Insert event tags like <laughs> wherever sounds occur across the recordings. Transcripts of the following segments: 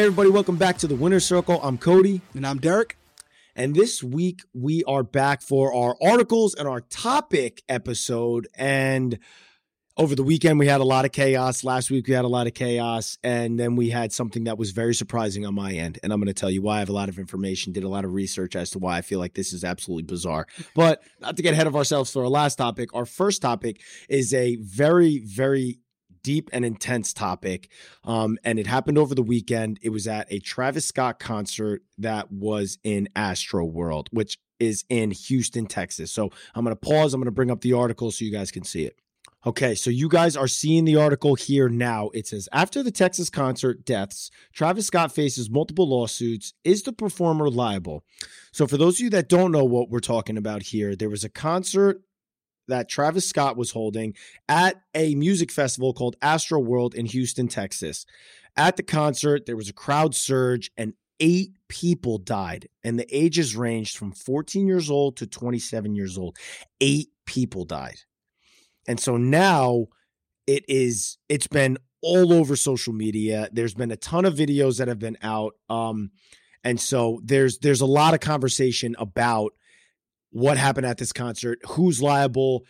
Hey, everybody, welcome back to the Winner Circle. I'm Cody. And I'm Derek. And this week we are back for our articles and our topic episode. And over the weekend we had a lot of chaos. Last week we had a lot of chaos. And then we had something that was very surprising on my end. And I'm going to tell you why I have a lot of information, did a lot of research as to why I feel like this is absolutely bizarre. But not to get ahead of ourselves for our last topic, our first topic is a very, very deep and intense topic. Um, and it happened over the weekend. It was at a Travis Scott concert that was in Astroworld, which is in Houston, Texas. So I'm going to pause. I'm going to bring up the article so you guys can see it. Okay, so you guys are seeing the article here now. It says after the Texas concert deaths, Travis Scott faces multiple lawsuits. Is the performer liable? So, for those of you that don't know what we're talking about here, there was a concert that Travis Scott was holding at a music festival called Astroworld in Houston, Texas. At the concert, there was a crowd surge and eight people died, and the ages ranged from 14 years old to 27 years old. Eight people died. And so now it is, it's been all over social media. There's been a ton of videos that have been out. Um, and so there's there's a lot of conversation about what happened at this concert, who's liable,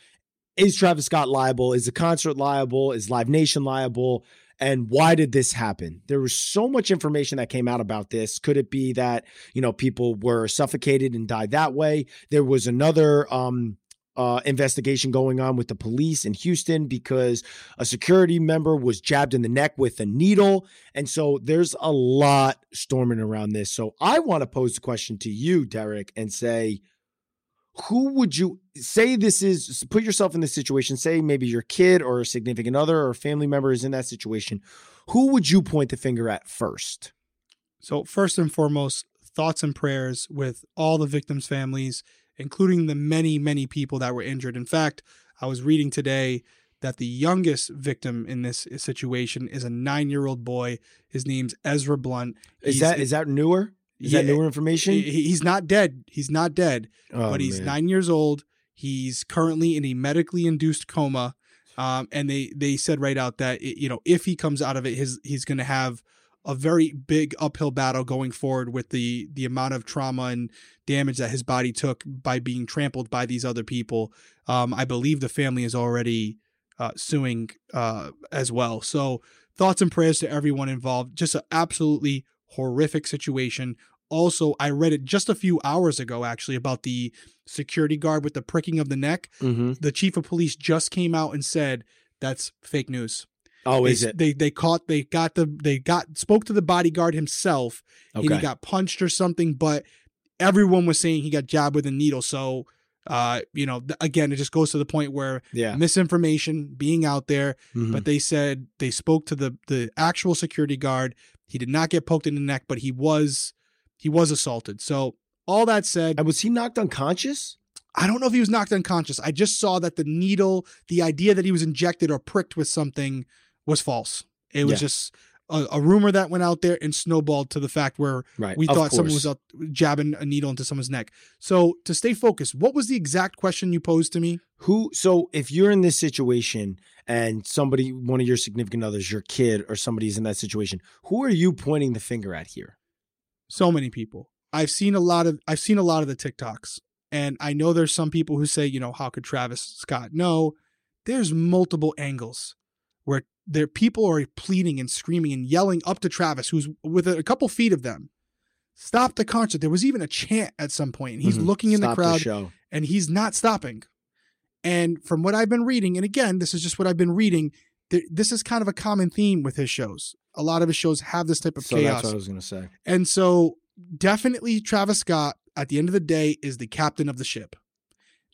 is Travis Scott liable, is the concert liable, is Live Nation liable, and why did this happen? There was so much information that came out about this. Could it be that, you know, people were suffocated and died that way? There was another um uh, investigation going on with the police in Houston because a security member was jabbed in the neck with a needle. And so there's a lot storming around this. So I want to pose the question to you, Derek, and say, who would you say this is put yourself in this situation say maybe your kid or a significant other or family member is in that situation who would you point the finger at first? So first and foremost thoughts and prayers with all the victims families including the many many people that were injured. In fact i was reading today that the youngest victim in this situation is a nine-year-old boy. His name's Ezra Blount. Is that is that newer is yeah, that newer information? He's not dead. He's not dead, oh, but he's man. nine years old. He's currently in a medically induced coma, um, and they they said right out that it, you know if he comes out of it, his he's going to have a very big uphill battle going forward with the the amount of trauma and damage that his body took by being trampled by these other people. Um, I believe the family is already uh, suing uh, as well. So thoughts and prayers to everyone involved. Just an absolutely horrific situation. Also, I read it just a few hours ago, actually, about the security guard with the pricking of the neck. Mm-hmm. The chief of police just came out and said that's fake news. Oh, they, is it? They they caught they got the they got spoke to the bodyguard himself okay. and he got punched or something, but everyone was saying he got jabbed with a needle. So uh, you know, th- again, it just goes to the point where yeah. misinformation being out there. Mm-hmm. But they said they spoke to the the actual security guard. He did not get poked in the neck, but he was he was assaulted. So all that said, and was he knocked unconscious? I don't know if he was knocked unconscious. I just saw that the needle, the idea that he was injected or pricked with something, was false. It was yeah. just a, a, rumor that went out there and snowballed to the fact where right. we thought someone was out jabbing a needle into someone's neck. So to stay focused, what was the exact question you posed to me? Who? So if you're in this situation and somebody, one of your significant others, your kid or somebody's in that situation, who are you pointing the finger at here? So many people. I've seen a lot of I've seen a lot of the TikToks, and I know there's some people who say, you know, how could Travis Scott? know? there's multiple angles where there people are pleading and screaming and yelling up to Travis, who's with a, couple feet of them. Stop the concert. There was even a chant at some point, and he's mm-hmm. looking in Stop the crowd, the and he's not stopping. And from what I've been reading, and again, this is just what I've been reading. Th- this is kind of a common theme with his shows. A lot of his shows have this type of so chaos. That's what I was going to say. And so, definitely, Travis Scott, at the end of the day, is the captain of the ship.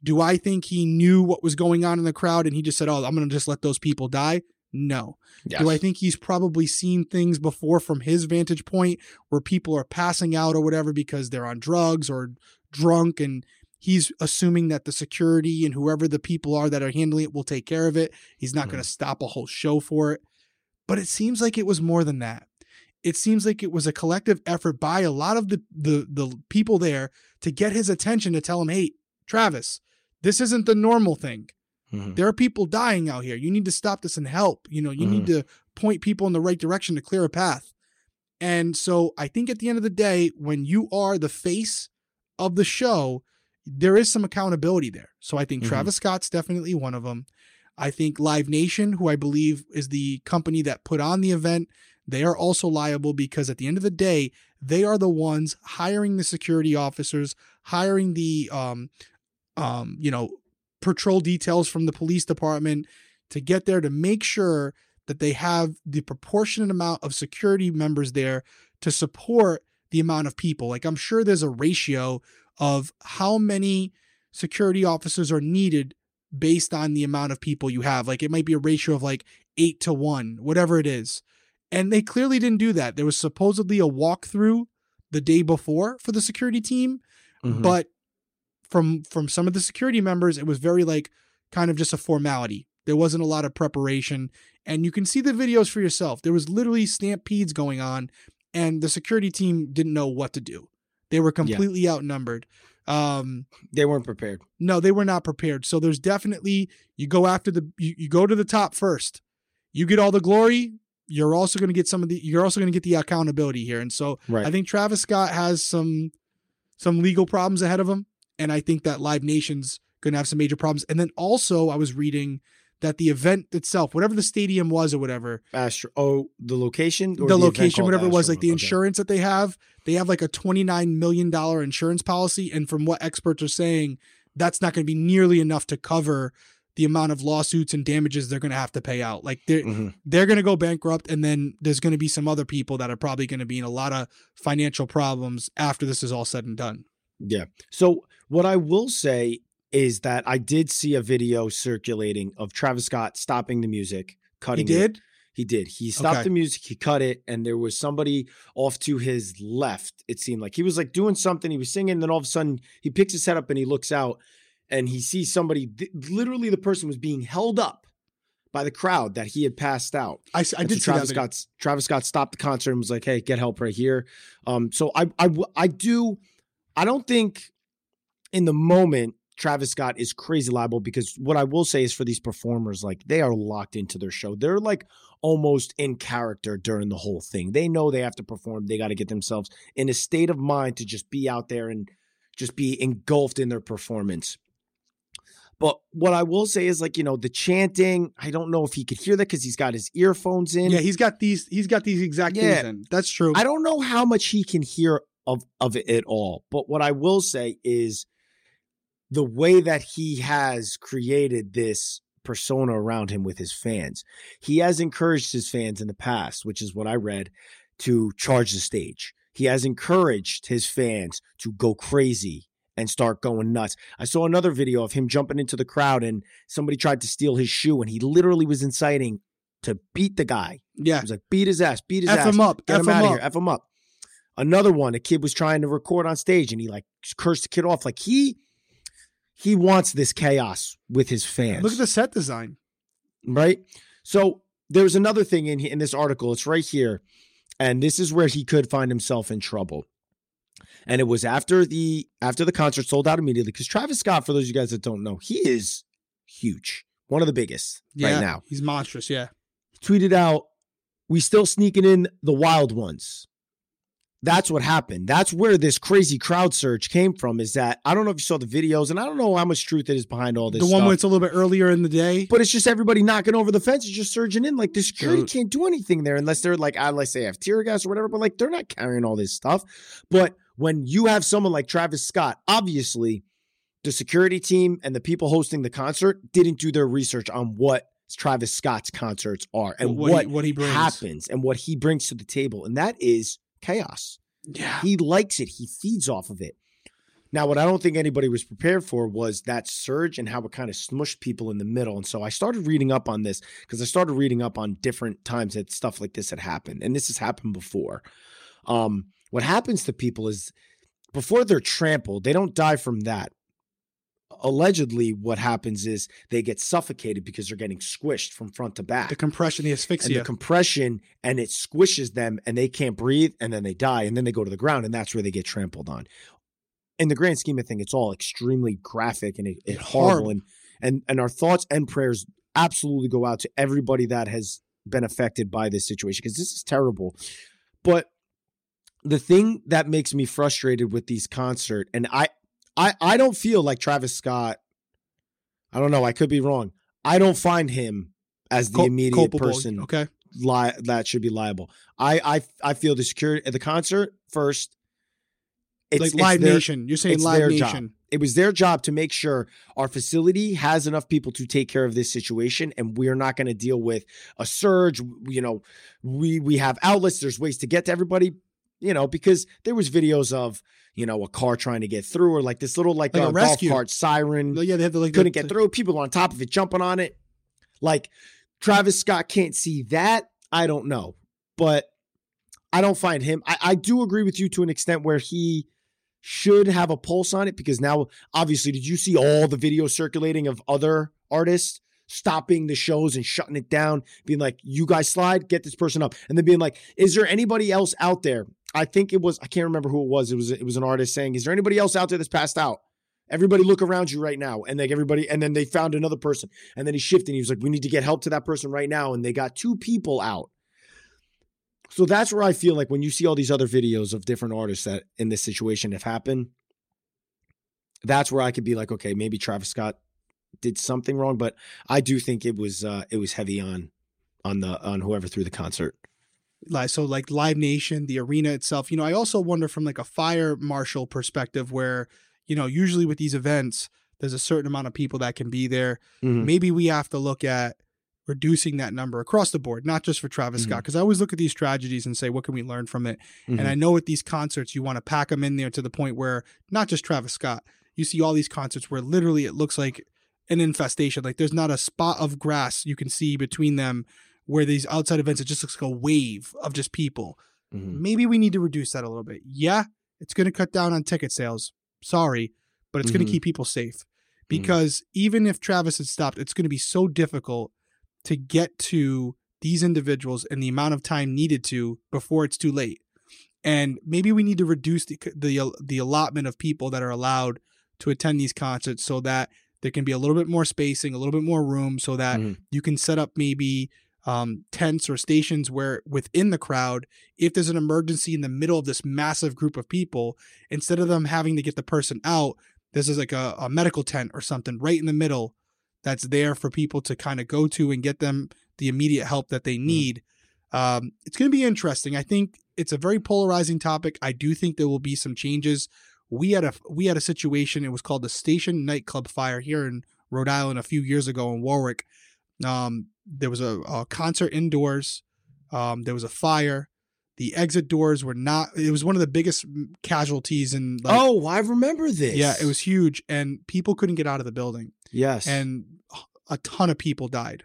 Do I think he knew what was going on in the crowd and he just said, "Oh, I'm going to just let those people die"? No. Yes. Do I think he's probably seen things before from his vantage point where people are passing out or whatever because they're on drugs or drunk and he's assuming that the security and whoever the people are that are handling it will take care of it. He's not mm going to stop a whole show for it. But it seems like it was more than that. It seems like it was a collective effort by a lot of the the the people there to get his attention to tell him, "Hey, Travis, this isn't the normal thing. Mm-hmm. There are people dying out here. You need to stop this and help. You know, you mm-hmm. need to point people in the right direction to clear a path. And so I think at the end of the day, when you are the face of the show, there is some accountability there. So I think Mhm. Travis Scott's definitely one of them. I think Live Nation, who I believe is the company that put on the event, they are also liable because at the end of the day, they are the ones hiring the security officers, hiring the um um you know patrol details from the police department to get there to make sure that they have the proportionate amount of security members there to support the amount of people. Like I'm sure there's a ratio of how many security officers are needed based on the amount of people you have. Like it might be a ratio of like eight to one, whatever it is. And they clearly didn't do that. There was supposedly a walkthrough the day before for the security team, Mhm. but from from some of the security members, it was very like kind of just a formality. There wasn't a lot of preparation, and you can see the videos for yourself. There was literally stampedes going on, and the security team didn't know what to do. They were completely outnumbered. Um, they weren't prepared. no, they were not prepared. So there's definitely you go after the you, you go to the top first. You get all the glory. You're also going to get some of the. You're also going to get the accountability here. And so Right. I think Travis Scott has some some legal problems ahead of him, and I think that Live Nation's going to have some major problems. And then also, I was reading that the event itself, whatever the stadium was or whatever, Astro. Oh, the location. or the event location, whatever it was, like the Okay. insurance that they have, they have like a twenty nine million dollar insurance policy, and from what experts are saying, that's not going to be nearly enough to cover the amount of lawsuits and damages they're going to have to pay out. Like they're Mhm. they're going to go bankrupt, and then there's going to be some other people that are probably going to be in a lot of financial problems after this is all said and done. Yeah. So what I will say is that I did see a video circulating of Travis Scott stopping the music, He cutting it. did. He did. He stopped Okay. the music, he cut it, and there was somebody off to his left. It seemed like he was like doing something. He was singing, and then all of a sudden he picks his head up and he looks out and he sees somebody. Literally, the person was being held up by the crowd that he had passed out. I, I did so see that. Travis. Scott. Travis Scott stopped the concert and was like, "Hey, get help right here." Um, so I I I do. I don't think in the moment Travis Scott is crazy liable because what I will say is for these performers, like they are locked into their show. They're like almost in character during the whole thing. They know they have to perform. They got to get themselves in a state of mind to just be out there and just be engulfed in their performance. But what I will say is like, you know, the chanting, I don't know if he could hear that because he's got his earphones in. Yeah, he's got these. He's got these exact Yeah. things in. That's true. I don't know how much he can hear of of it at all. But what I will say is the way that he has created this persona around him with his fans. He has encouraged his fans in the past, which is what I read, to charge the stage. He has encouraged his fans to go crazy and start going nuts. I saw another video of him jumping into the crowd and somebody tried to steal his shoe and he literally was inciting to beat the guy. yeah, He was like, beat his ass, beat his F ass. him up. Get F him him out of up. here. F him up. Another one, a kid was trying to record on stage and he like cursed the kid off. Like he he wants this chaos with his fans. Look at the set design. right? So there's another thing in in this article. It's right here, and this is where he could find himself in trouble. And it was after the after the concert sold out immediately because Travis Scott, for those of you guys that don't know, he is huge, one of the biggest Yeah, right now. he's monstrous. Yeah, tweeted out, "We still sneaking in the wild ones." That's what happened. That's where this crazy crowd surge came from. Is that I don't know if you saw the videos, and I don't know how much truth it is behind all this. the one stuff, where it's a little bit earlier in the day. but it's just everybody knocking over the fence, just surging in. Like the security Dude. can't do anything there unless they're like, I let's say have tear gas or whatever. But like they're not carrying all this stuff. But when you have someone like Travis Scott, obviously the security team and the people hosting the concert didn't do their research on what Travis Scott's concerts are and what what, he- what he brings. happens and what he brings to the table. And that is chaos. Yeah, He likes it. He feeds off of it. Now, what I don't think anybody was prepared for was that surge and how it kind of smushed people in the middle. And so I started reading up on this because I started reading up on different times that stuff like this had happened. And this has happened before. Um, what happens to people is before they're trampled, they don't die from that. Allegedly, what happens is they get suffocated because they're getting squished from front to back the compression, the and asphyxia. the compression and it squishes them and they can't breathe and then they die and then they go to the ground and that's where they get trampled on. In the grand scheme of things, it's all extremely graphic and it, it horrible Horrible. and and and our thoughts and prayers absolutely go out to everybody that has been affected by this situation because this is terrible. But the thing that makes me frustrated with these concert, and I, I, I don't feel like Travis Scott. I don't know. I could be wrong. I don't find him as the Cul- immediate culpable, person Okay. li- that should be liable. I, I, I feel the security at the concert first. It's, like it's Live their- Nation. You're saying it's Live their Nation. job. It was their job to make sure our facility has enough people to take care of this situation, and we're not going to deal with a surge. You know, we we have outlets. There's ways to get to everybody. You know, because there was videos of you know a car trying to get through, or like this little like, Like a uh, golf rescue. cart siren yeah, they have the like couldn't the, get through. People on top of it, jumping on it. Like Travis Scott can't see that. I don't know, but I don't find him. I, I do agree with you to an extent where he should have a pulse on it because now, obviously, did you see all the videos circulating of other artists? Stopping the shows and shutting it down, being like, "You guys slide, get this person up," and then being like, "Is there anybody else out there?" I think it was I can't remember who it was. It was it was an artist saying, "Is there anybody else out there that's passed out?" Everybody look around you right now. And like everybody, and then they found another person. And then he shifted and he was like, we need to get help to that person right now. And they got two people out. So that's where I feel like when you see all these other videos of different artists that in this situation have happened, that's where I could be like, okay, maybe Travis Scott did something wrong, but I do think it was uh it was heavy on on the on whoever threw the concert. Like so like Live Nation, the arena itself. You know, I also wonder from like a fire marshal perspective where, you know, usually with these events, there's a certain amount of people that can be there. Mhm. Maybe we have to look at reducing that number across the board, not just for Travis Scott. Mhm. Because I always look at these tragedies and say, what can we learn from it? Mhm. And I know with these concerts, you want to pack them in there to the point where not just Travis Scott, you see all these concerts where literally it looks like an infestation. Like there's not a spot of grass you can see between them where these outside events, it just looks like a wave of just people. Mhm. Maybe we need to reduce that a little bit. Yeah, it's going to cut down on ticket sales. Sorry, but it's going Mhm. to keep people safe. Because even if Travis had stopped, it's going to be so difficult to get to these individuals and the amount of time needed to before it's too late. And maybe we need to reduce the the the allotment of people that are allowed to attend these concerts so that there can be a little bit more spacing, a little bit more room, so that Mhm. you can set up maybe um, tents or stations where within the crowd, if there's an emergency in the middle of this massive group of people, instead of them having to get the person out, this is like a, a medical tent or something right in the middle that's there for people to kind of go to and get them the immediate help that they need. Um, it's going to be interesting. I think it's a very polarizing topic. I do think there will be some changes. We had a we had a situation. It was called the Station Nightclub Fire here in Rhode Island a few years ago in Warwick. Um, there was a, a concert indoors. Um, there was a fire. The exit doors were not. It was one of the biggest casualties in. Like, oh, I remember this. yeah, it was huge, and people couldn't get out of the building, Yes. and a ton of people died,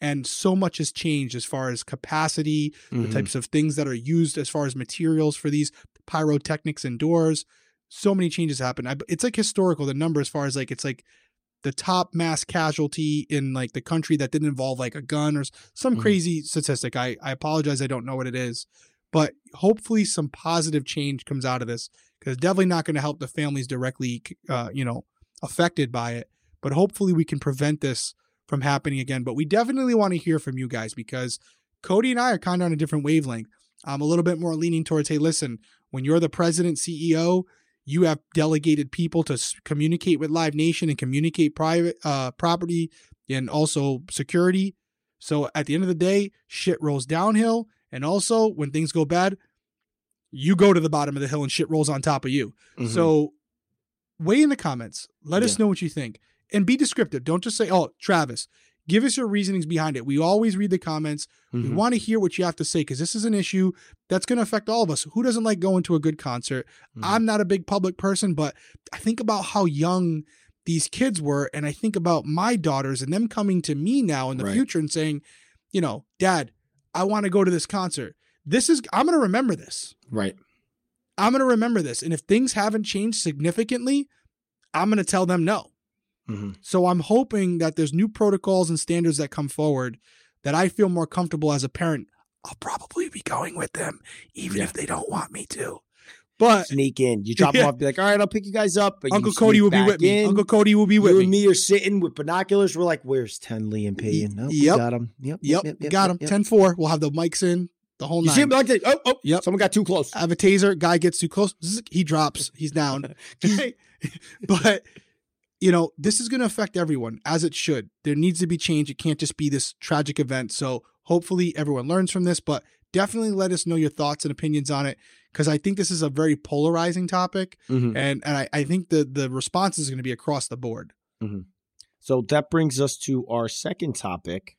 and so much has changed as far as capacity, the Mhm. types of things that are used as far as materials for these pyrotechnics indoors. So many changes happen. I, it's like historical. The number as far as like it's like the top mass casualty in like the country that didn't involve like a gun or some Mhm. crazy statistic. I I apologize. I don't know what it is, but hopefully some positive change comes out of this because definitely not going to help the families directly, uh, you know, affected by it. But hopefully we can prevent this from happening again. But we definitely want to hear from you guys because Cody and I are kind of on a different wavelength. I'm a little bit more leaning towards, hey, listen, when you're the president, CEO, you have delegated people to communicate with Live Nation and communicate private uh, property and also security. So at the end of the day, shit rolls downhill. And also, when things go bad, you go to the bottom of the hill and shit rolls on top of you. Mhm. So weigh in the comments. Let us know what you think. And be descriptive. Don't just say, oh, Travis. Give us your reasonings behind it. We always read the comments. We Mhm. want to hear what you have to say because this is an issue that's going to affect all of us. Who doesn't like going to a good concert? Mhm. I'm not a big public person, but I think about how young these kids were. And I think about my daughters and them coming to me now in the Right. future and saying, you know, Dad, I want to go to this concert. This is, I'm going to remember this. right. I'm going to remember this. And if things haven't changed significantly, I'm going to tell them no. Mhm. So I'm hoping that there's new protocols and standards that come forward that I feel more comfortable as a parent. I'll probably be going with them, even Yeah. if they don't want me to. But Sneak in. You <laughs> drop Yeah. them off. Be like, all right, I'll pick you guys up. But Uncle Cody will be back with me. in. Uncle Cody will be with me. you me. and me are sitting with binoculars. We're like, where's Tenley and Payton? Nope, we Yep. got him. Yep, Yep, got him. 10 4. We'll have the mics in. the whole You see him like that? Oh, oh, Yep. Someone got too close. I have a taser. Guy gets too close. He drops. He's down. <laughs> <laughs> but you know this is going to affect everyone as it should. There needs to be change. It can't just be this tragic event. So hopefully everyone learns from this but definitely let us know your thoughts and opinions on it because i think this is a very polarizing topic Mhm. and, and I, I think the the response is going to be across the board. So that brings us to our second topic,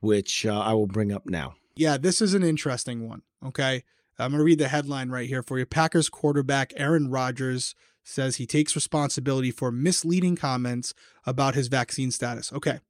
which uh, I will bring up now. yeah this is an interesting one okay? I'm going to read the headline right here for you. Packers quarterback aaron rodgers says he takes responsibility for misleading comments about his vaccine status okay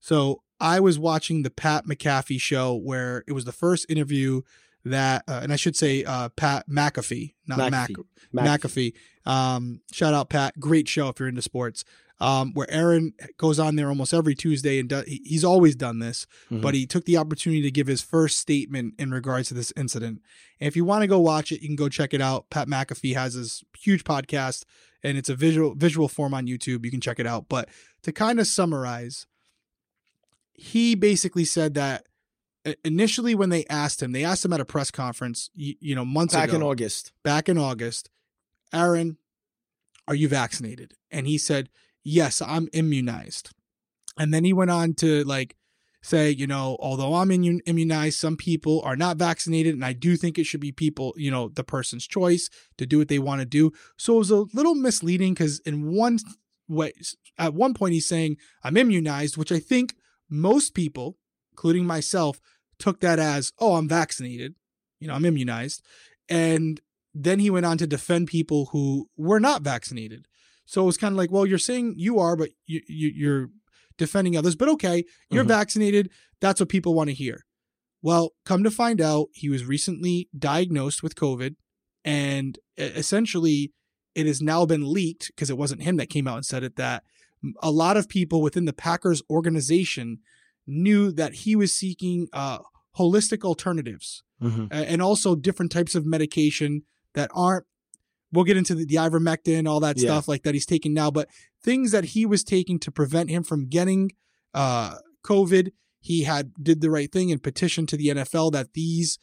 so i was watching the pat mcafee show where it was the first interview that uh, and i should say uh, pat mcafee not mac McAfee. McAfee. Um, shout out Pat, great show if you're into sports. Um, where Aaron goes on there almost every Tuesday and do, he's always done this, Mhm. but he took the opportunity to give his first statement in regards to this incident. And if you want to go watch it, you can go check it out. Pat McAfee has his huge podcast and it's a visual visual form on YouTube. You can check it out. But to kind of summarize, he basically said that initially when they asked him, they asked him at a press conference, you, you know, months Back ago in August. back in August, Aaron, are you vaccinated? And he said, Yes, I'm immunized. And then he went on to like say, you know, although I'm immun- immunized, some people are not vaccinated. And I do think it should be people, you know, the person's choice to do what they want to do. So it was a little misleading because in one way, at one point, he's saying, I'm immunized, which I think most people, including myself, took that as, oh, I'm vaccinated. You know, I'm immunized. And then he went on to defend people who were not vaccinated. So it was kind of like, well, you're saying you are, but you, you, you're defending others. But okay, you're Mhm. vaccinated. That's what people want to hear. Well, come to find out, he was recently diagnosed with COVID, and essentially, it has now been leaked because it wasn't him that came out and said it. That a lot of people within the Packers organization knew that he was seeking uh, holistic alternatives Mhm. and also different types of medication that aren't we'll get into the, the ivermectin all that Yeah. stuff like that he's taking now but things that he was taking to prevent him from getting uh covid he had did the right thing and petitioned to the nfl that these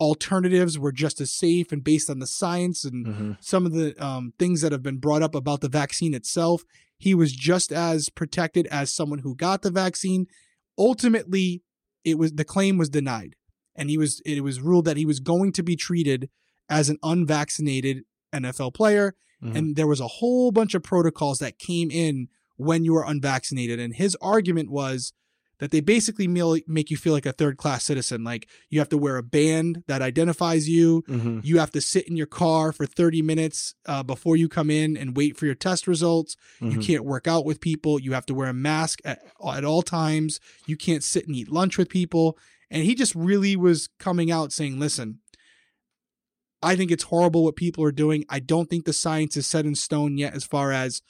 alternatives were just as safe and based on the science and Mhm. some of the um, things that have been brought up about the vaccine itself. He was just as protected as someone who got the vaccine. Ultimately, it was the claim was denied, and he was it was ruled that he was going to be treated as an unvaccinated NFL player. Mhm. And there was a whole bunch of protocols that came in when you were unvaccinated. And his argument was that they basically make you feel like a third class citizen. Like you have to wear a band that identifies you. Mhm. You have to sit in your car for 30 minutes uh, before you come in and wait for your test results. You Mhm. can't work out with people. You have to wear a mask at, at all times. You can't sit and eat lunch with people. And he just really was coming out saying, listen, I think it's horrible what people are doing. I don't think the science is set in stone yet as far as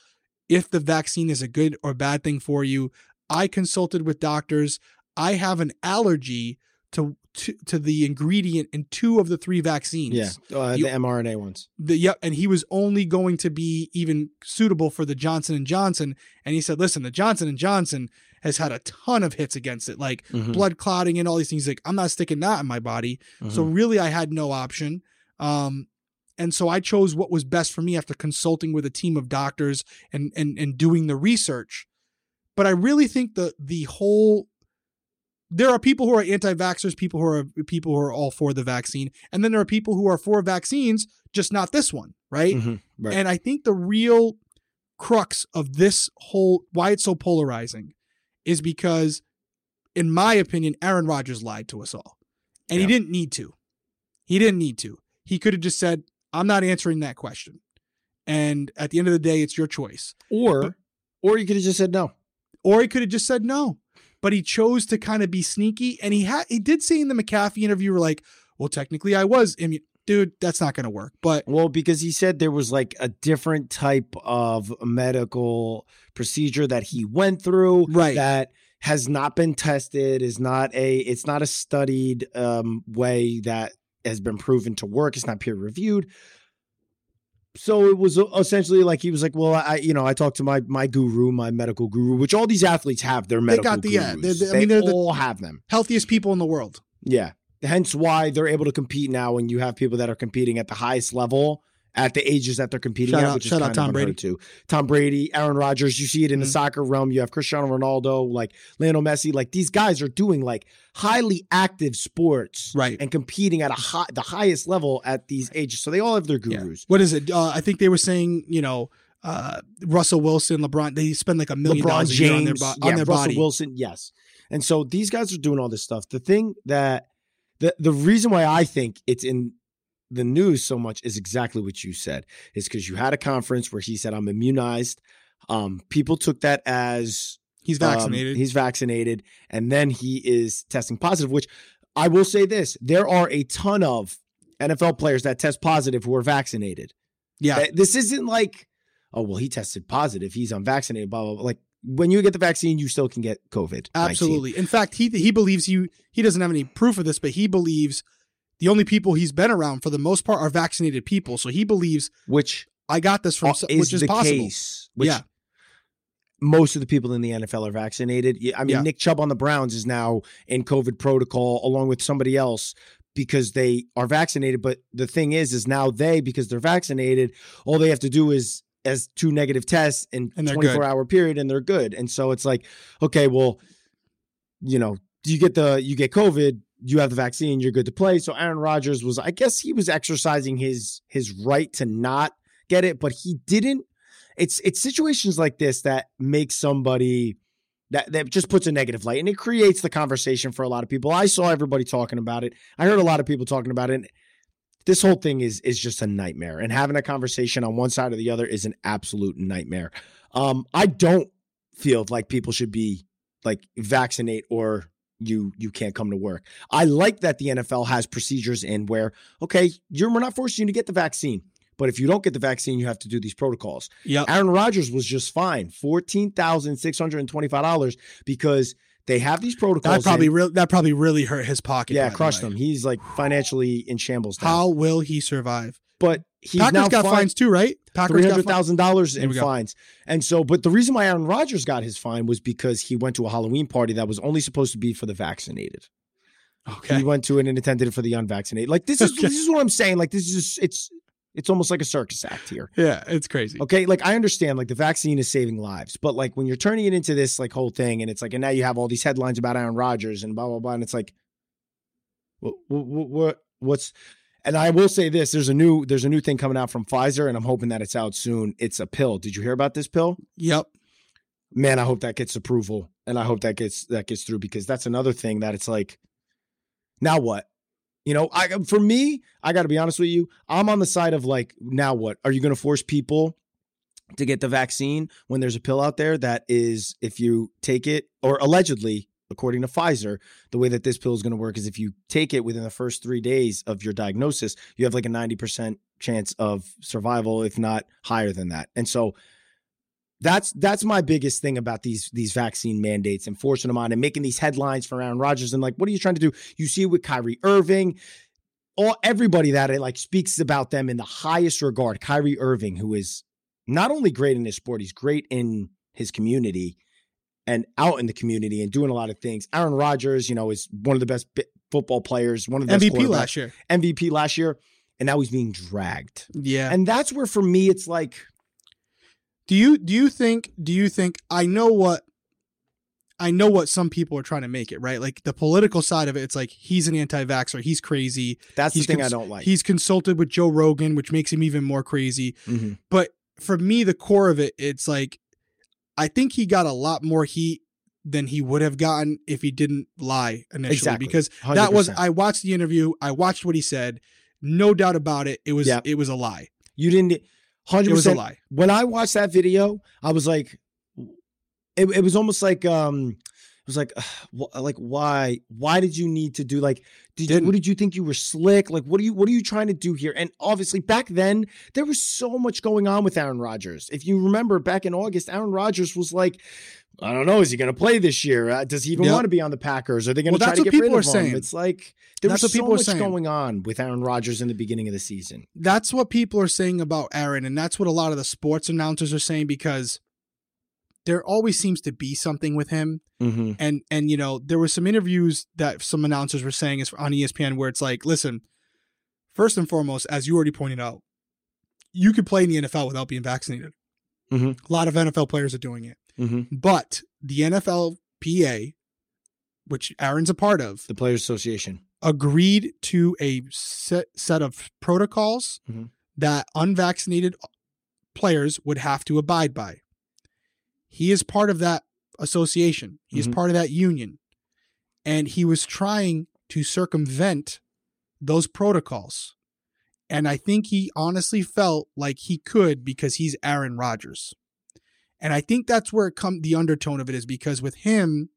if the vaccine is a good or bad thing for you. I consulted with doctors. I have an allergy to to, to the ingredient in two of the three vaccines. Yeah. Uh, You- the mRNA ones. The yep, and he was only going to be even suitable for the Johnson and Johnson. And he said, "Listen, the Johnson and Johnson has had a ton of hits against it, like Mhm. blood clotting and all these things. Like I'm not sticking that in my body. So Mhm. really, I had no option. Um, and so I chose what was best for me after consulting with a team of doctors and and and doing the research. But I really think the the whole there are people who are anti-vaxxers, people who are people who are all for the vaccine, and then there are people who are for vaccines, just not this one, right? Mhm. Right. And I think the real crux of this whole why it's so polarizing is because, in my opinion, Aaron Rodgers lied to us all. And Yeah. he didn't need to. He didn't need to. He could have just said, I'm not answering that question. And at the end of the day, it's your choice. or or you could have just said no. Or he could have just said no. But he chose to kind of be sneaky. And he had he did say in the McAfee interview, we're like, well, technically I was immu-" Dude, that's not gonna work. But Well, because he said there was like a different type of medical procedure that he went through Right. that has not been tested, is not a it's not a studied um way that has been proven to work. It's not peer reviewed. So it was essentially like he was like, well, I you know I talked to my my guru, my medical guru, which all these athletes have their medical They got the- yeah, they're- they I mean, they're the- all have them. healthiest people in the world. Yeah. hence why they're able to compete now when you have people that are competing at the highest level at the ages that they're competing Shout at, out- which is shout out kind Tom of Brady. too. Tom Brady, Aaron Rodgers, you see it in the Mhm. soccer realm. You have Cristiano Ronaldo, like Lionel Messi. Like these guys are doing like highly active sports Right. and competing at a high, the highest level at these ages. So they all have their Yeah. gurus. What is it? Uh, I think they were saying, you know, uh, Russell Wilson, LeBron, they spend like a million LeBron dollars year on their, bo- yeah, on their Russell body. Wilson, yes. And so these guys are doing all this stuff. The thing that the the reason why I think it's in the news so much is exactly what you said. Is because you had a conference where he said, "I'm immunized." Um, people took that as He's um, vaccinated. he's vaccinated, and then he is testing positive. Which I will say this: there are a ton of NFL players that test positive who are vaccinated. yeah. This isn't like, oh well, he tested positive. He's unvaccinated. Blah blah. blah. Like when you get the vaccine, you still can get COVID. Absolutely. In fact, he he believes you. He doesn't have any proof of this, but he believes the only people he's been around for the most part are vaccinated people. So he believes which I got this from, is which is the possible. case. Which Yeah. most of the people in the NFL are vaccinated. I mean, Yeah. Nick Chubb on the Browns is now in COVID protocol along with somebody else because they are vaccinated. But the thing is, is now they because they're vaccinated, all they have to do is as two negative tests in And 24 good. hour period and they're good. And so it's like, okay, well, you know, you get the you get COVID, you have the vaccine, you're good to play. So Aaron Rodgers was, I guess he was exercising his his right to not get it, but he didn't. It's it's situations like this that make somebody that that just puts a negative light and it creates the conversation for a lot of people. I saw everybody talking about it. I heard a lot of people talking about it. This whole thing is is just a nightmare, and having a conversation on one side or the other is an absolute nightmare. Um, I don't feel like people should be like vaccinate or you you can't come to work. I like that the NFL has procedures in where okay, you're we're not forcing you to get the vaccine, but if you don't get the vaccine, you have to do these protocols. Yeah, Aaron Rodgers was just fine, fourteen thousand six hundred and twenty five dollars because they have these protocols. That probably in. real that probably really hurt his pocket. yeah, crushed him. He's like financially in shambles now. How will he survive? But he's Packers now got fined fines too, right? Packers got thousand dollars in fines. And so, but the reason why Aaron Rodgers got his fine was because he went to a Halloween party that was only supposed to be for the vaccinated. Okay. He went to it and attended it for the unvaccinated. Like this is Okay. this is what I'm saying. Like this is it's it's almost like a circus act here. Yeah, it's crazy. Okay, like I understand, like the vaccine is saving lives, but like when you're turning it into this like whole thing, and it's like, and now you have all these headlines about Aaron Rodgers and blah blah blah, and it's like, what what, what what's? And I will say this: there's a new there's a new thing coming out from Pfizer, and I'm hoping that it's out soon. It's a pill. Did you hear about this pill? Yep. Man, I hope that gets approval, and I hope that gets that gets through because that's another thing that it's like, now what? You know, I for me, I got to be honest with you. I'm on the side of like, now what? Are you going to force people to get the vaccine when there's a pill out there that is, if you take it, or allegedly, according to Pfizer, the way that this pill is going to work is if you take it within the first three days of your diagnosis, you have like a 90% chance of survival, if not higher than that. And so that's that's my biggest thing about these these vaccine mandates and forcing them on and making these headlines for Aaron Rodgers and like, what are you trying to do? You see it with Kyrie Irving, all everybody that it like speaks about them in the highest regard. Kyrie Irving, who is not only great in his sport, he's great in his community and out in the community and doing a lot of things. Aaron Rodgers, you know, is one of the best bi- football players, one of the MVP last year. MVP last year, and now he's being dragged. Yeah. And that's where for me it's like Do you do you think do you think I know what I know what some people are trying to make it, right? Like the political side of it, it's like he's an anti-vaxxer, he's crazy. that's He's the thing I don't like. He's consulted with Joe Rogan, which makes him even more crazy. Mhm. But for me, the core of it, it's like I think he got a lot more heat than he would have gotten if he didn't lie initially. Exactly. Because that was I watched the interview, I watched what he said. No doubt about it. It was Yeah. it was a lie. you didn't hundred It was a lie. when I watched that video, I was like, it, it was almost like, um, it was like, <sighs> wh- like why, why did you need to do like, did you, what did you think you were slick? Like, what are you, what are you trying to do here? And obviously back then there was so much going on with Aaron Rodgers. If you remember back in August, Aaron Rodgers was like, I don't know, is he going to play this year? Uh, does he even Yep. want to be on the Packers? Are they going Well, to try to get rid people of are him? It's like there That's was people so much saying. going on with Aaron Rodgers in the beginning of the season. that's what people are saying about Aaron, and that's what a lot of the sports announcers are saying because there always seems to be something with him. Mm-hmm. and and you know there were some interviews that some announcers were saying is on ESPN where it's like, listen, first and foremost, as you already pointed out, you could play in the NFL without being vaccinated. Mhm. A lot of NFL players are doing it, Mm-hmm. but the NFLPA, which Aaron's a part of, The Players Association. agreed to a set set of protocols Mhm. that unvaccinated players would have to abide by. He is part of that association. He is Mhm. part of that union. And he was trying to circumvent those protocols. And I think he honestly felt like he could because he's Aaron Rodgers. And I think that's where it come the undertone of it is because with him,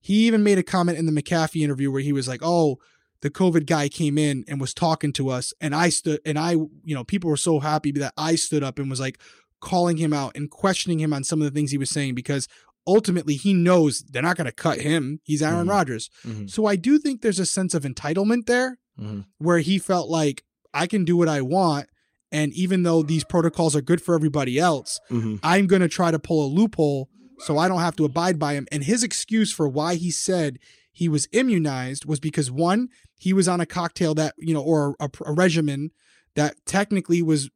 he even made a comment in the McAfee interview where he was like, "Oh, the COVID guy came in and was talking to us, and I stood and I, you know, people were so happy that I stood up and was like calling him out and questioning him on some of the things he was saying because ultimately he knows they're not going to cut him. He's Aaron Mhm. Rodgers. Mm-hmm. So I do think there's a sense of entitlement there Mm-hmm. where he felt like I can do what I want. And even though these protocols are good for everybody else, Mm-hmm. I'm going to try to pull a loophole so I don't have to abide by him. And his excuse for why he said he was immunized was because one, he was on a cocktail that, you know, or a, a regimen that technically was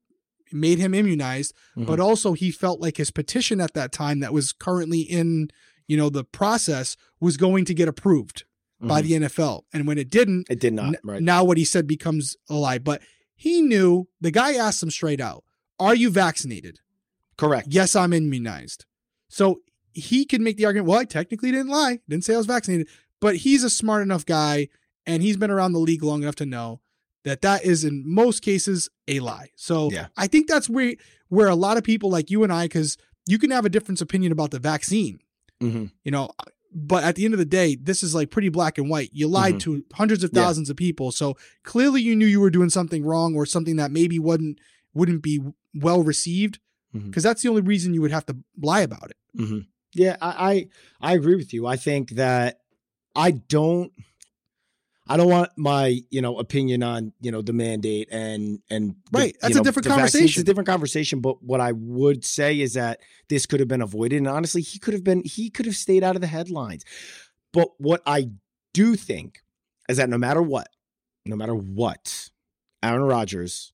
made him immunized, Mhm. but also he felt like his petition at that time that was currently in, you know, the process was going to get approved by Mhm. the NFL. And when it didn't, It did not. N- right. Now what he said becomes a lie. But he knew the guy asked him straight out, Are you vaccinated? Correct. Yes, I'm immunized. So he could make the argument, well, I technically didn't lie. Didn't say I was vaccinated. But he's a smart enough guy and he's been around the league long enough to know that that is in most cases a lie. So Yeah. I think that's where where a lot of people like you and I, because you can have a different opinion about the vaccine Mm-hmm. you know but at the end of the day this is like pretty black and white you lied Mhm. to hundreds of Yeah. thousands of people so clearly you knew you were doing something wrong or something that maybe wouldn't wouldn't be well received because that's the only reason you would have to lie about it Mm-hmm. Yeah, I, I I agree with you. I think that I don't I don't want my you know opinion on you know the mandate and and the- Right, that's you a know, different conversation. vaccines. It's a different conversation. But what I would say is that this could have been avoided, and honestly, he could have been he could have stayed out of the headlines. But what I do think is that no matter what, no matter what, Aaron Rodgers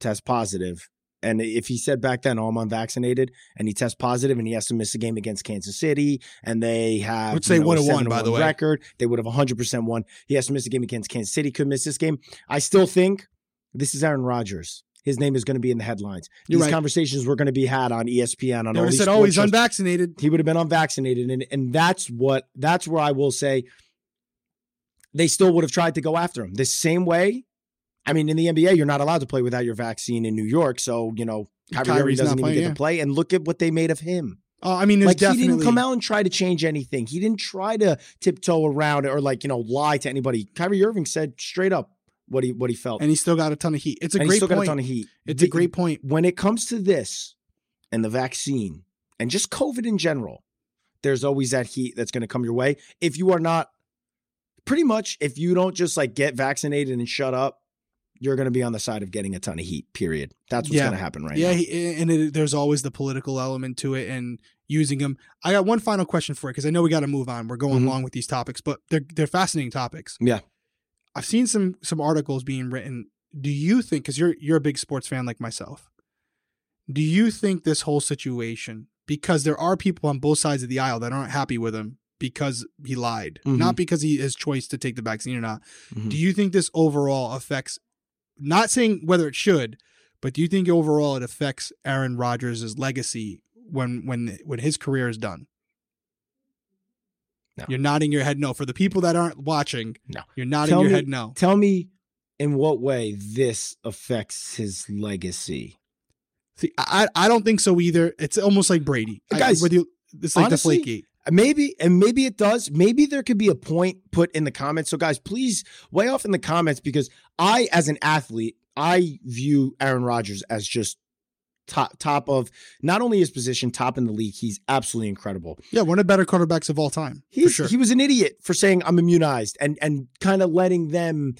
tests positive. And if he said back then, "Oh, I'm unvaccinated," and he tests positive, and he has to miss a game against Kansas City, and they have Which they a would've won, 7-1 by the way. record, they would have 100 percent won. He has to miss a game against Kansas City, could miss this game. I still think this is Aaron Rodgers. His name is going to be in the headlines. These right. conversations were going to be had on ESPN on they all these said oh he's shows unvaccinated he would have been unvaccinated and and that's what that's where I will say they still would have tried to go after him the same way I mean in the NBA you're not allowed to play without your vaccine in New York so you know Kyrie Irving doesn't even playing, get yeah. to play and look at what they made of him. Oh i mean like definitely he didn't come out and try to change anything. He didn't try to tiptoe around it or like you know lie to anybody. Kyrie Irving said straight up what he what he felt. And he still got a ton of heat. It's a and he great still got a ton of heat. It's The- a great point. when it comes to this and the vaccine and just COVID in general, there's always that heat that's going to come your way. If you are not, pretty much, if you don't just like get vaccinated and shut up, you're going to be on the side of getting a ton of heat, period. That's what's Yeah. going to happen right yeah, now. he, and it, there's always the political element to it and using them. I got one final question for you because I know we got to move on. We're going Mhm. long with these topics, but they're they're fascinating topics. Yeah. I've seen some some articles being written. Do you think because you're you're a big sports fan like myself? Do you think this whole situation because there are people on both sides of the aisle that aren't happy with him because he lied, Mhm. not because he his choice to take the vaccine or not. Mhm. Do you think this overall affects? Not saying whether it should, but do you think overall it affects Aaron Rodgers' legacy when when when his career is done? No. You're nodding your head no. For the people that aren't watching, No. You're nodding Tell your me- head no. Tell me in what way this affects his legacy. See, I I don't think so either. It's almost like Brady. I- Guys, with you, it's like honestly, the Flakegate. Maybe, and maybe it does. Maybe there could be a point put in the comments. So, guys, please way off in the comments because I, as an athlete, I view Aaron Rodgers as just top top of not only his position, top in the league. He's absolutely incredible. Yeah, one of the better quarterbacks of all time. He's sure. he was an idiot for saying I'm immunized and and kind of letting them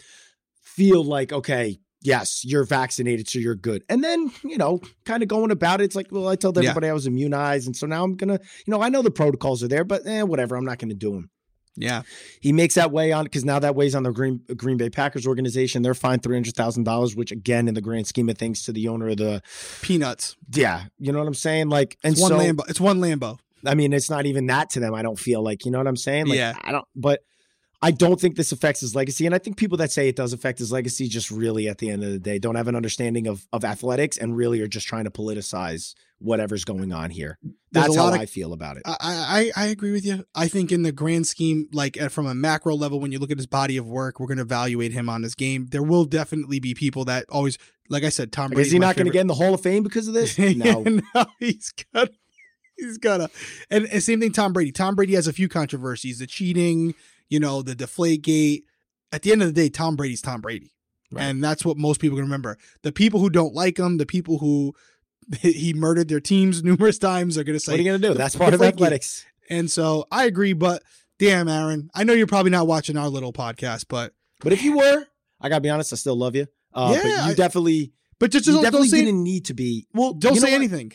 feel like okay, yes, you're vaccinated, so you're good. And then, you know, kind of going about it. It's like, well, I told Yeah. everybody I was immunized. And so now I'm going to, you know, I know the protocols are there, but eh, whatever. I'm not going to do them. Yeah. He makes that way on because now that weighs on the Green Green Bay Packers organization. They're fined three hundred thousand dollars, which again, in the grand scheme of things, to the owner of the Peanuts. yeah, you know what I'm saying. Like, and It's one so Lambo. It's one Lambo. I mean, it's not even that to them. I don't feel like you know what I'm saying. Like, Yeah. I don't. But I don't think this affects his legacy, and I think people that say it does affect his legacy just really, at the end of the day, don't have an understanding of of athletics and really are just trying to politicize whatever's going on here. That's how of- I feel about it. I, I I agree with you. I think in the grand scheme, like from a macro level, when you look at his body of work, we're going to evaluate him on his game. There will definitely be people that always, like I said, Tom Like, Brady. is he not going to get in the Hall of Fame because of this? <laughs> No. <laughs> no, he's got. He's gonna, and, and same thing. Tom Brady. Tom Brady has a few controversies: the cheating, you know, the deflate gate. At the end of the day, Tom Brady's Tom Brady, Right. and that's what most people can remember. The people who don't like him, the people who <laughs> he murdered their teams numerous times, are gonna say, what are you going to do? That's part of athletics. And so I agree, but damn, Aaron, I know you're probably not watching our little podcast, but But if you were, I gotta be honest, I still love you. Uh, Yeah, but you I- definitely, but just, you don't, definitely say didn't need to be. well, don't you know say what? anything.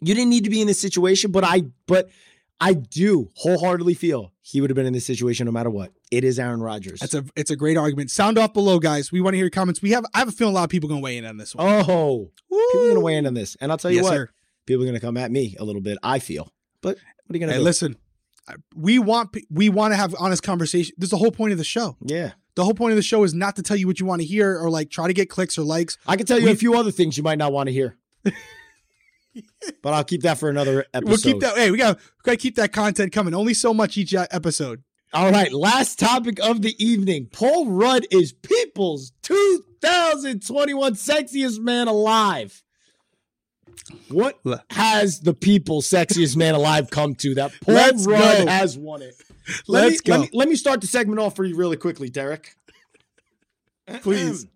You didn't need to be in this situation, but I, but I do wholeheartedly feel he would have been in this situation no matter what. It is Aaron Rodgers. That's a it's a great argument. Sound off below, guys. We want to hear your comments. We have I have a feeling a lot of people are going to weigh in on this one. oh, people are gonna weigh in on this, and I'll tell you yes, what, sir. people are gonna come at me a little bit. I feel, but what are you gonna Hey, do? listen, we want we want to have honest conversation. This is the whole point of the show. Yeah, The whole point of the show is not to tell you what you want to hear or like try to get clicks or likes. I can tell you We- a few other things you might not want to hear, <laughs> <laughs> but I'll keep that for another episode. We'll keep that. Hey, we got we got to keep that content coming. Only so much each uh, episode. All right, last topic of the evening. Paul Rudd is People's 2021 sexiest man alive. What has the people sexiest man alive come to that Paul Let's Rudd go. has won it? Let Let's me, go. Let me, let me start the segment off for you really quickly, Derek. Please.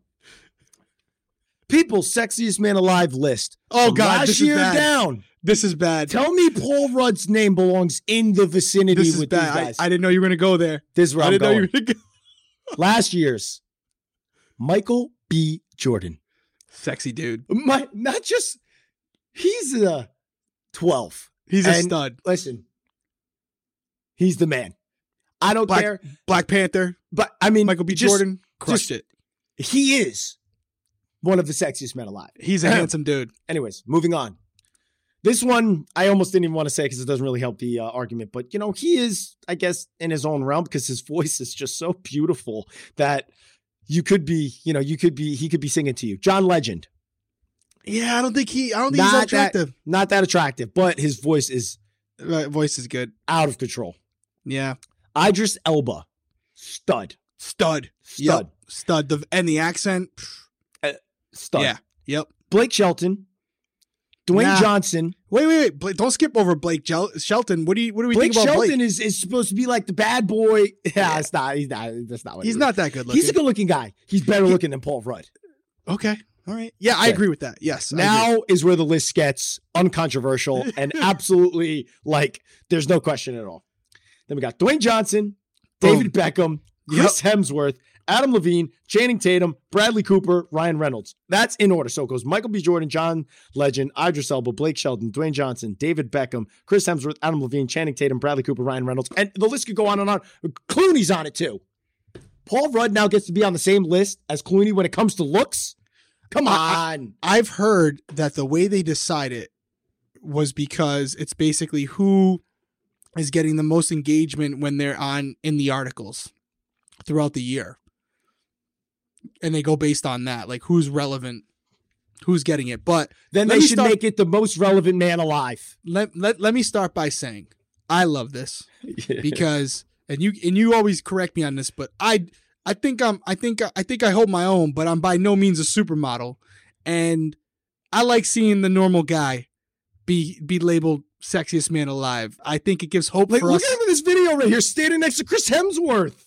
People's sexiest man alive list. Oh God, last this year is bad. down. This is bad. Tell me Paul Rudd's name belongs in the vicinity This is with these bad. I, guys. I didn't know you were going to go there. this is where I know going. you were going go. <laughs> last year's Michael B. Jordan. Sexy dude. My, not just he's a 12. He's a stud. Listen, he's the man. I don't Black- care, Black Panther. but I mean, Michael B. just- Jordan crushed just- it. He is one of the sexiest men alive. He's a <clears throat> handsome dude. Anyways, moving on. This one I almost didn't even want to say because it doesn't really help the uh, argument, but you know he is, I guess, in his own realm because his voice is just so beautiful that you could be, you know, you could be, he could be singing to you. John Legend. Yeah, I don't think he. I don't think Not he's that- attractive. not that attractive, but his voice is Right, voice is good. out of control. Yeah, Idris Elba, stud, stud. stud, Yep. Stud. The, and the accent. pff, stud. Yeah. Yep. Blake Shelton, Dwayne Nah. Johnson. Wait, wait, wait. Blake, don't skip over Blake Gel- Shelton. What do you? What do we Blake think about Shelton Blake? is is supposed to be like the bad boy. <laughs> Yeah, it's not. He's not. That's not what He's he not that good looking. He's a good looking guy. He's better looking than Paul Rudd. okay. All right. Yeah, I agree with that. Yes. Now is where the list gets uncontroversial <laughs> and absolutely like there's no question at all. Then we got Dwayne Johnson, David Beckham, Chris Hemsworth, Adam Levine, Channing Tatum, Bradley Cooper, Ryan Reynolds. That's in order. So it goes Michael B. Jordan, John Legend, Idris Elba, Blake Shelton, Dwayne Johnson, David Beckham, Chris Hemsworth, Adam Levine, Channing Tatum, Bradley Cooper, Ryan Reynolds. And the list could go on and on. Clooney's on it too. Paul Rudd now gets to be on the same list as Clooney when it comes to looks. Come I- on. I've heard that the way they decide it was because it's basically who is getting the most engagement when they're on in the articles throughout the year. And they go based on that, like who's relevant, who's getting it. But then they should start- make it the most relevant man alive. let, let let me start by saying I love this <laughs> because and you and you always correct me on this, but I I think I'm I think I think I hold my own, but I'm by no means a supermodel, and I like seeing the normal guy be be labeled sexiest man alive. I think it gives hope like, for look us. at him in this video right here, standing next to Chris Hemsworth.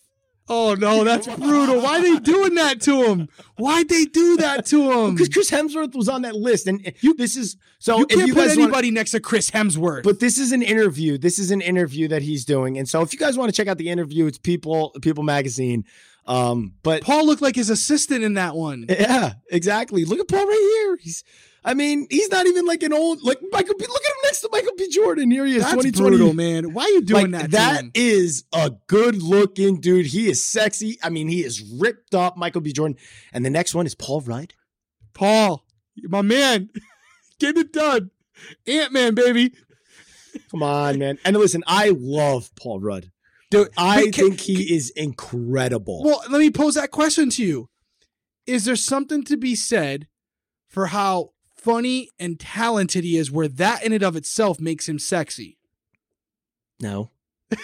Oh no, that's brutal. Why they doing that to him? Why'd they do that to him? Because Chris Hemsworth was on that list, and you, this is so. You if can't you put guys want, anybody next to Chris Hemsworth. but this is an interview. This is an interview that he's doing, and so if you guys want to check out the interview, it's People People Magazine. Um, but Paul looked like his assistant in that one. yeah, exactly. Look at Paul right here. He's, I mean, he's not even like an old like Michael. B, look at him next to Michael B. Jordan. Here he is, 2020. brutal, man. Why are you doing Like, that? that is a good looking dude. He is sexy. I mean, he is ripped up, Michael B. Jordan. And the next one is Paul Rudd. Paul, my man, <laughs> get it done. Ant Man, baby. Come on, man. And listen, I love Paul Rudd. Dude, I can- think he is incredible. Well, let me pose that question to you. Is there something to be said for how funny and talented he is, where that in and of itself makes him sexy? no. <laughs>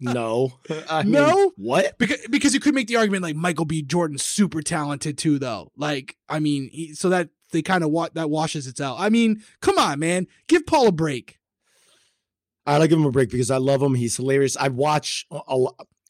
no. I mean, No? what? Because because you could make the argument like Michael B. Jordan's super talented too, though. Like, I mean, he, so that they kind of wa- that washes it out. I mean, come on, man, give Paul a break. I like give him a break because I love him. He's hilarious. I watch a, a,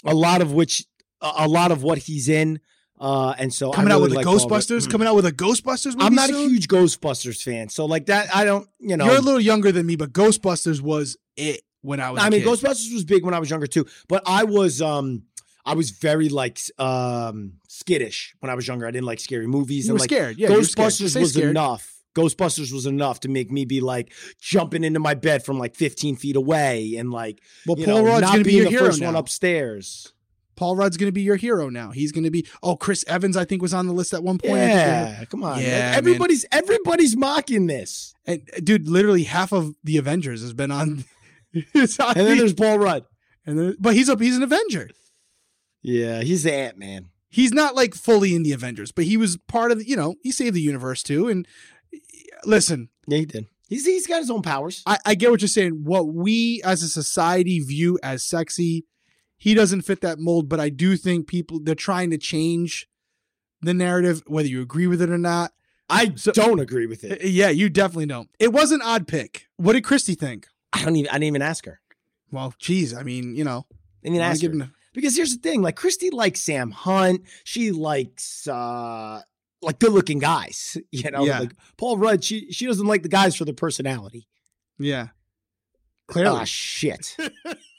a lot of which a, a lot of what he's in. Uh, and so Coming out with a like Paul Ghostbusters, Mm. coming out with a Ghostbusters. Movie I'm not a huge Ghostbusters fan, so like that, I don't. You know, You're a little younger than me, but Ghostbusters was it when I was. I a mean, kid. Ghostbusters was big when I was younger too, but I was um I was very like um skittish when I was younger. I didn't like scary movies You and were like scared. Yeah, were scared. Ghostbusters was scared. enough. Ghostbusters was enough to make me be like jumping into my bed from like 15 feet away and like Well, Paul know, Rudd's not going to be being your the hero first now. one upstairs. Paul Rudd's going to be your hero now. He's going to be. Oh, Chris Evans, I think was on the list at one point. I think they had- Yeah, come on. Yeah, man. man. everybody's everybody's mocking this. And dude, literally half of the Avengers has been on. <laughs> it's on And then the- there's Paul Rudd. and then- but he's a he's an Avenger. Yeah, he's the Ant Man. He's not like fully in the Avengers, but he was part of the. You know, he saved the universe too. And listen, Yeah, he did. He's he's got his own powers. I, I get what you're saying. What we as a society view as sexy, he doesn't fit that mold. But I do think people they're trying to change the narrative, whether you agree with it or not. I So- don't agree with Uh, it. Yeah, you definitely don't. It was an odd pick. What did Christy think? I don't even. I didn't even ask her. Well, geez, I mean, you know, I didn't ask her. him Because here's the thing, like Christy likes Sam Hunt. She likes uh like good looking guys. <laughs> You know, Yeah. like Paul Rudd, she she doesn't like the guys for their personality. yeah, clearly. Ah shit. <laughs>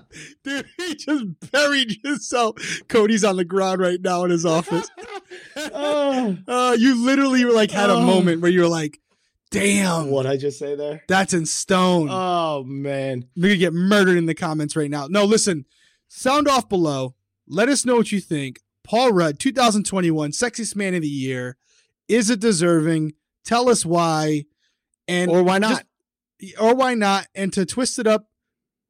<laughs> Dude, he just buried himself. Cody's on the ground right now in his office. <laughs> oh, Uh, you literally like had a Oh. moment where you were like, "Damn, what I just say there? that's in stone." Oh man. We're gonna get murdered in the comments right now. No, listen, sound off below. Let us know what you think. Paul Rudd, 2021 Sexiest Man of the Year. Is it deserving? Tell us why. And Or why not? just- or why not? And to twist it up,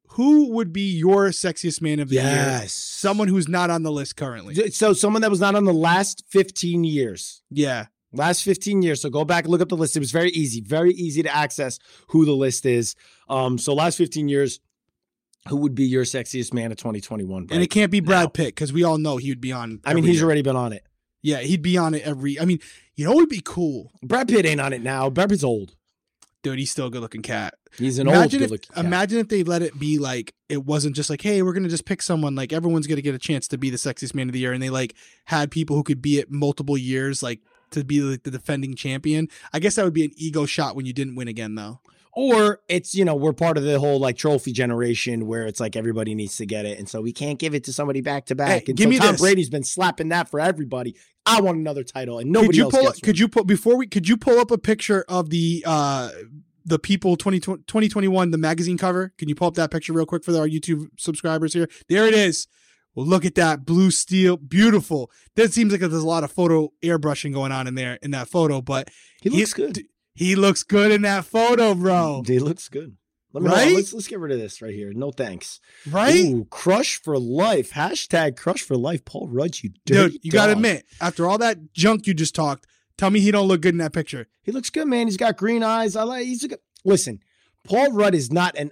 who would be your sexiest man of the year? yes. Someone who's not on the list currently. so someone that was not on the last 15 years. Yeah. Last 15 years. So go back and look up the list. It was very easy, very easy to access who the list is. Um, so last 15 years, who would be your sexiest man of 2021? And it can't be Brad now. Pitt because we all know he would be on. I mean, he's year. already been on it. Yeah, he'd be on it every. I mean, you know what would be cool? Brad Pitt ain't on it now. Brad Pitt's old. Dude, he's still a good looking cat. He's an imagine old good looking cat. imagine if they let it be like it wasn't just like, hey, we're gonna just pick someone like everyone's gonna get a chance to be the sexiest man of the year, and they like had people who could be it multiple years, like to be like the defending champion. I guess that would be an ego shot when you didn't win again, though. Or it's, you know, we're part of the whole like trophy generation where it's like everybody needs to get it. And so we can't give it to somebody back to back. Hey, And give so me Tom this. Brady's been slapping that for everybody. I want another title and nobody could you else pull? Could you pull before we? Could you pull up a picture of the uh the people 20, 2021 the magazine cover? Can you pull up that picture real quick for our YouTube subscribers here? There it is. Well, look at that blue steel, beautiful. That seems like there's a lot of photo airbrushing going on in there in that photo, but He he- looks good. He looks good in that photo, bro. He looks good. Let me Right? let's let's get rid of this right here. No thanks. Right, Ooh, crush for life. Hashtag crush for life. Paul Rudd, you dirty dude. You gotta admit, after all that junk you just talked, tell me he don't look good in that picture. He looks good, man. He's got green eyes. I like. He's a good. Listen, Paul Rudd is not an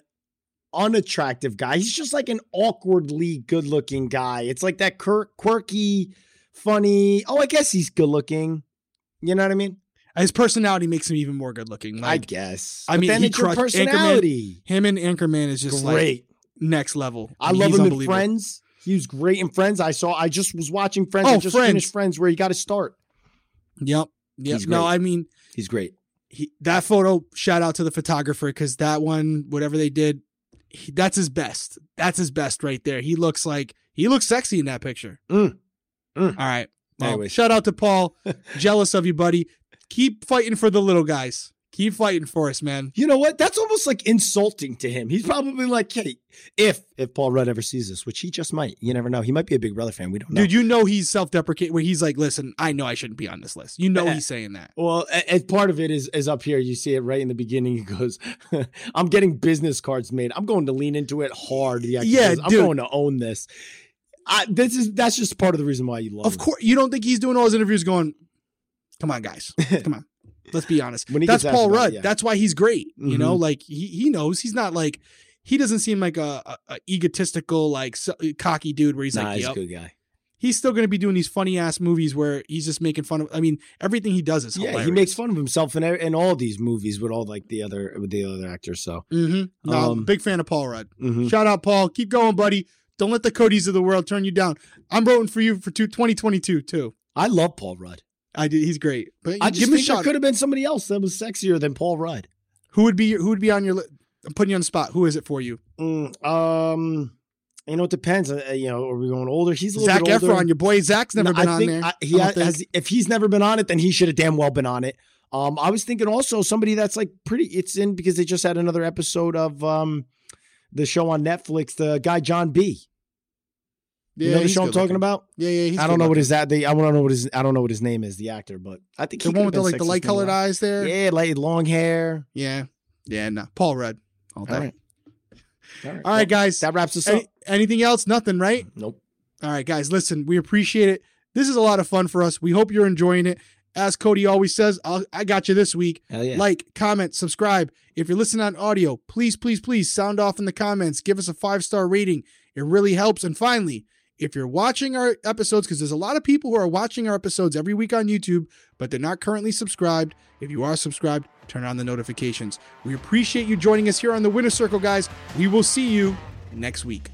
unattractive guy. He's just like an awkwardly good-looking guy. It's like that quir- quirky, funny. Oh, I guess he's good-looking. You know what I mean? His personality makes him even more good looking. I guess. I But mean, then he it's your crushed Anchorman. him and Anchorman is just like Great. next level. I mean, love he's him in. Friends. He was great in Friends. I saw. I just was watching Friends. Oh, I just Friends. finished Friends, where he got to start. Yep. Yep. No. I mean He's great. he, that photo. Shout out to the photographer because that one, whatever they did, he, that's his best. That's his best right there. He looks like he looks sexy in that picture. Mm. Mm. All right. Well, shout out to Paul. <laughs> Jealous of you, buddy. Keep fighting for the little guys. Keep fighting for us, man. You know what? That's almost like insulting to him. He's probably like, "Hey, if if Paul Rudd ever sees this, which he just might, you never know. He might be a Big Brother fan. We don't know." Dude, you know he's self-deprecating where he's like, listen, I know I shouldn't be on this list. You know Eh. he's saying that. Well, a- as part of it is is up here. You see it right in the beginning. He goes, <laughs> "I'm getting business cards made. I'm going to lean into it hard. Yeah, says, I'm dude. going to own this." I, this is that's just part of the reason why you love. Of course, you don't think he's doing all his interviews going, come on, guys. <laughs> Come on. Let's be honest. That's Paul about Rudd. yeah. That's why he's great. You know, Mhm. like he, he knows he's not like, he doesn't seem like a, a, a egotistical, like so- cocky dude where he's Nah, like, he's yep. a good guy. he's still going to be doing these funny ass movies where he's just making fun of. I mean, everything he does is Yeah, hilarious. he makes fun of himself in in all these movies with all like the other with the other actors. So, Mm-hmm. No, I'm a Um, big fan of Paul Rudd. mhm. Shout out, Paul. Keep going, buddy. Don't let the Codys of the world turn you down. I'm voting for you for two, 2022 too. I love Paul Rudd. I did. He's great. But I give just him a shot. could have been somebody else that was sexier than Paul Rudd. Who would be your, who would be on your? I'm putting you on the spot. Who is it for you? Mm, um, you know, it depends. Uh, you know, are we going older? He's a little Zac bit older. Efron. Your boy Zac's never No, been I on think there. I- he I don't think. has, if he's never been on it, then he should have damn well been on it. Um, I was thinking also somebody that's like pretty. It's in because they just had another episode of um the show on Netflix. The guy John B. You know the show I'm talking looking. about? Yeah, yeah. He's I don't know what his that I don't know what his I don't know what his name is, the actor, but I think he The one with the like the light colored eyes there. Yeah, like long hair. Yeah. Yeah. No. Paul Rudd. All. All right. All right, All right, guys. That wraps us Any- up. anything else? Nothing, right? Nope. All right, guys, listen, we appreciate it. This is a lot of fun for us. We hope you're enjoying it. As Cody always says, I'll, I got you this week. Hell yeah. Like, comment, subscribe. If you're listening on audio, please, please, please sound off in the comments. Give us a five star rating. It really helps. And finally, if you're watching our episodes, because there's a lot of people who are watching our episodes every week on YouTube, but they're not currently subscribed. If you are subscribed, turn on the notifications. We appreciate you joining us here on the Winner Circle, guys. We will see you next week.